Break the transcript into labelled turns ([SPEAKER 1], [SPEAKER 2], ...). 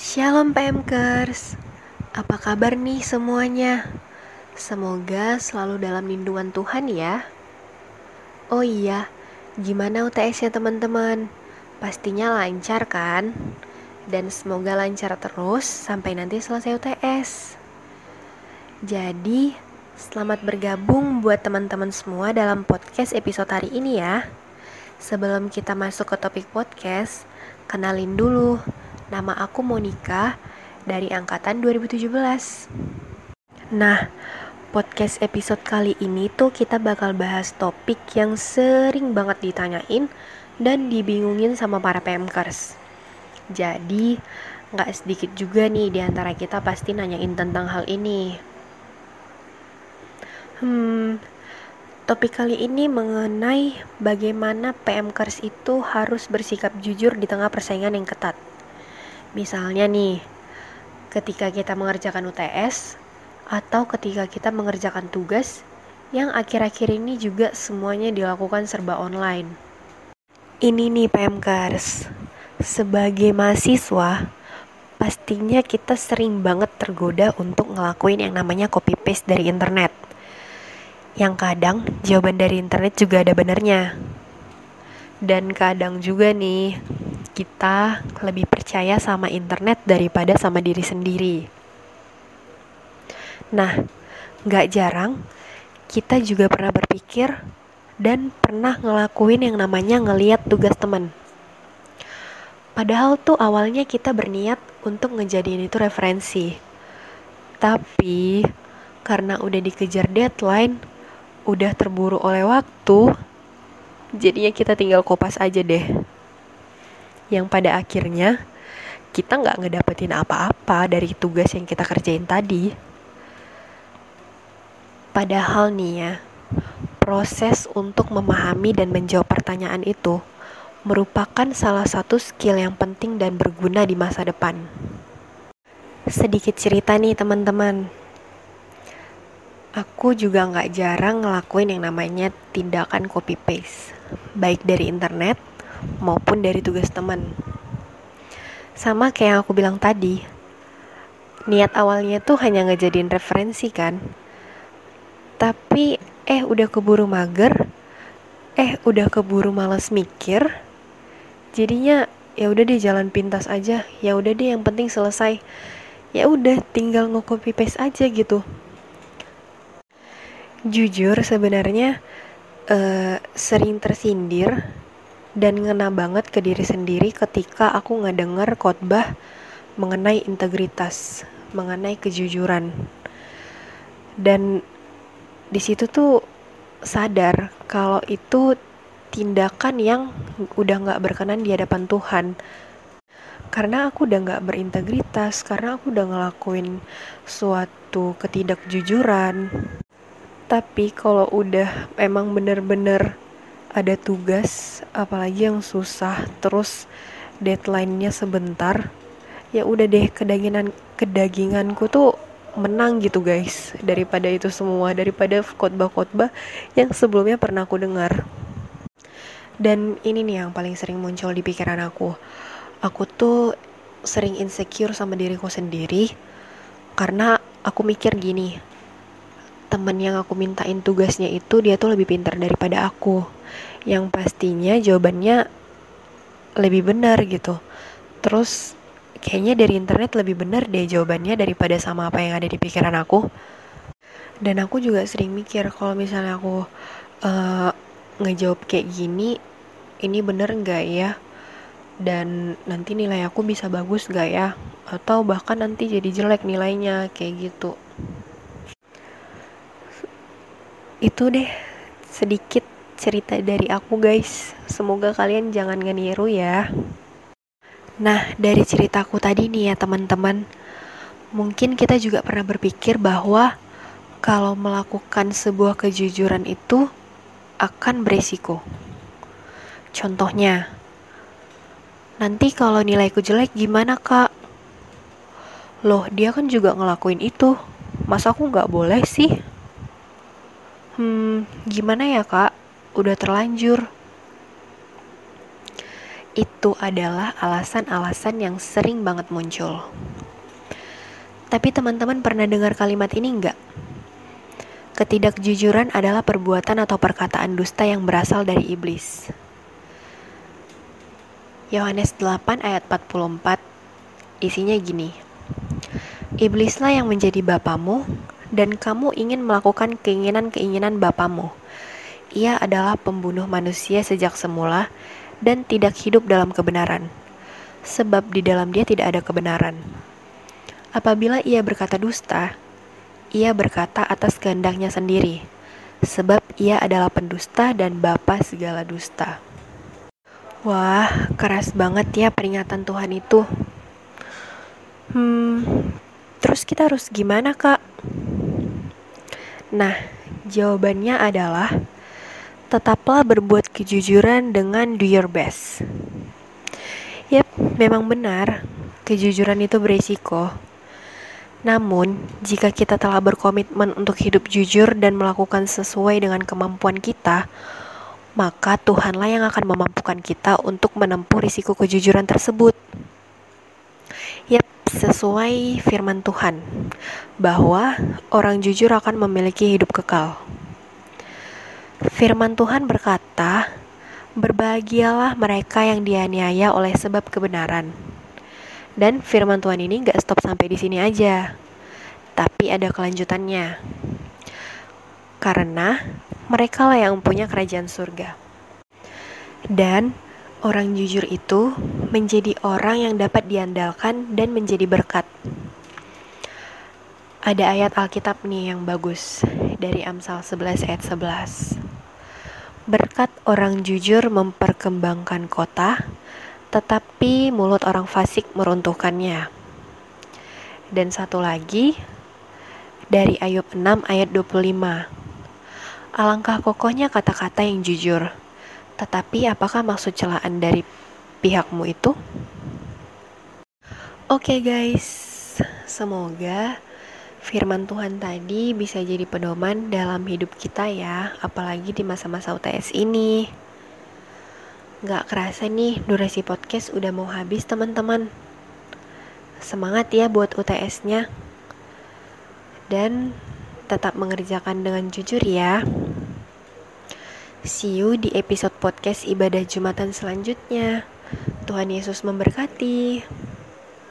[SPEAKER 1] Shalom PMKers Apa kabar nih semuanya? Semoga selalu dalam lindungan Tuhan ya Oh iya, gimana UTS ya teman-teman? Pastinya lancar kan? Dan semoga lancar terus sampai nanti selesai UTS Jadi, selamat bergabung buat teman-teman semua dalam podcast episode hari ini ya Sebelum kita masuk ke topik podcast, kenalin dulu Nama aku Monica dari angkatan 2017. Nah, podcast episode kali ini tuh kita bakal bahas topik yang sering banget ditanyain dan dibingungin sama para PMKers. Jadi, nggak sedikit juga nih di antara kita pasti nanyain tentang hal ini. Hmm, topik kali ini mengenai bagaimana PMKers itu harus bersikap jujur di tengah persaingan yang ketat. Misalnya nih, ketika kita mengerjakan UTS atau ketika kita mengerjakan tugas yang akhir-akhir ini juga semuanya dilakukan serba online. Ini nih PMKers, sebagai mahasiswa, pastinya kita sering banget tergoda untuk ngelakuin yang namanya copy paste dari internet. Yang kadang jawaban dari internet juga ada benernya. Dan kadang juga nih, kita lebih percaya sama internet daripada sama diri sendiri. Nah, gak jarang kita juga pernah berpikir dan pernah ngelakuin yang namanya ngeliat tugas teman. Padahal tuh awalnya kita berniat untuk ngejadiin itu referensi. Tapi karena udah dikejar deadline, udah terburu oleh waktu, jadinya kita tinggal kopas aja deh yang pada akhirnya kita nggak ngedapetin apa-apa dari tugas yang kita kerjain tadi. Padahal nih ya proses untuk memahami dan menjawab pertanyaan itu merupakan salah satu skill yang penting dan berguna di masa depan. Sedikit cerita nih teman-teman. Aku juga nggak jarang ngelakuin yang namanya tindakan copy paste baik dari internet maupun dari tugas teman. Sama kayak yang aku bilang tadi, niat awalnya tuh hanya ngejadiin referensi kan. Tapi eh udah keburu mager, eh udah keburu males mikir. Jadinya ya udah deh jalan pintas aja, ya udah deh yang penting selesai. Ya udah tinggal nge-copy aja gitu. Jujur sebenarnya uh, sering tersindir dan ngena banget ke diri sendiri ketika aku ngedenger khotbah mengenai integritas, mengenai kejujuran. Dan di situ tuh sadar kalau itu tindakan yang udah nggak berkenan di hadapan Tuhan. Karena aku udah nggak berintegritas, karena aku udah ngelakuin suatu ketidakjujuran. Tapi kalau udah emang bener-bener ada tugas apalagi yang susah terus deadline-nya sebentar ya udah deh kedagingan kedaginganku tuh menang gitu guys daripada itu semua daripada khotbah-khotbah yang sebelumnya pernah aku dengar. Dan ini nih yang paling sering muncul di pikiran aku. Aku tuh sering insecure sama diriku sendiri karena aku mikir gini temen yang aku mintain tugasnya itu dia tuh lebih pintar daripada aku. Yang pastinya jawabannya lebih benar gitu. Terus kayaknya dari internet lebih benar deh jawabannya daripada sama apa yang ada di pikiran aku. Dan aku juga sering mikir kalau misalnya aku uh, ngejawab kayak gini ini bener nggak ya? Dan nanti nilai aku bisa bagus gak ya? Atau bahkan nanti jadi jelek nilainya kayak gitu itu deh sedikit cerita dari aku guys. Semoga kalian jangan ngeniru ya. Nah dari ceritaku tadi nih ya teman-teman. Mungkin kita juga pernah berpikir bahwa kalau melakukan sebuah kejujuran itu akan beresiko. Contohnya nanti kalau nilaiku jelek gimana kak? Loh dia kan juga ngelakuin itu. Masa aku nggak boleh sih hmm, gimana ya kak? Udah terlanjur. itu adalah alasan-alasan yang sering banget muncul. Tapi teman-teman pernah dengar kalimat ini enggak? Ketidakjujuran adalah perbuatan atau perkataan dusta yang berasal dari iblis. Yohanes 8 ayat 44 isinya gini. Iblislah yang menjadi bapamu dan kamu ingin melakukan keinginan-keinginan bapamu. Ia adalah pembunuh manusia sejak semula dan tidak hidup dalam kebenaran. Sebab di dalam dia tidak ada kebenaran. Apabila ia berkata dusta, ia berkata atas kehendaknya sendiri, sebab ia adalah pendusta dan bapa segala dusta. Wah, keras banget ya peringatan Tuhan itu. Hmm, terus kita harus gimana, Kak? Nah, jawabannya adalah tetaplah berbuat kejujuran dengan do your best. Yap, memang benar, kejujuran itu berisiko namun, jika kita telah berkomitmen untuk hidup jujur dan melakukan sesuai dengan kemampuan kita, maka Tuhanlah yang akan memampukan kita untuk menempuh risiko kejujuran tersebut. Yap, sesuai firman Tuhan, bahwa orang jujur akan memiliki hidup kekal. Firman Tuhan berkata, "Berbahagialah mereka yang dianiaya oleh sebab kebenaran." Dan firman Tuhan ini gak stop sampai di sini aja, tapi ada kelanjutannya. Karena mereka lah yang punya kerajaan surga. Dan orang jujur itu menjadi orang yang dapat diandalkan dan menjadi berkat. Ada ayat Alkitab nih yang bagus dari Amsal 11 ayat 11. Berkat orang jujur memperkembangkan kota, tetapi mulut orang fasik meruntuhkannya. Dan satu lagi dari Ayub 6 ayat 25. Alangkah kokohnya kata-kata yang jujur. Tetapi apakah maksud celaan dari pihakmu itu? Oke okay guys, semoga firman Tuhan tadi bisa jadi pedoman dalam hidup kita ya, apalagi di masa-masa UTS ini. Gak kerasa nih durasi podcast udah mau habis teman-teman. Semangat ya buat UTS-nya. Dan tetap mengerjakan dengan jujur ya. See you di episode podcast ibadah Jumatan selanjutnya. Tuhan Yesus memberkati.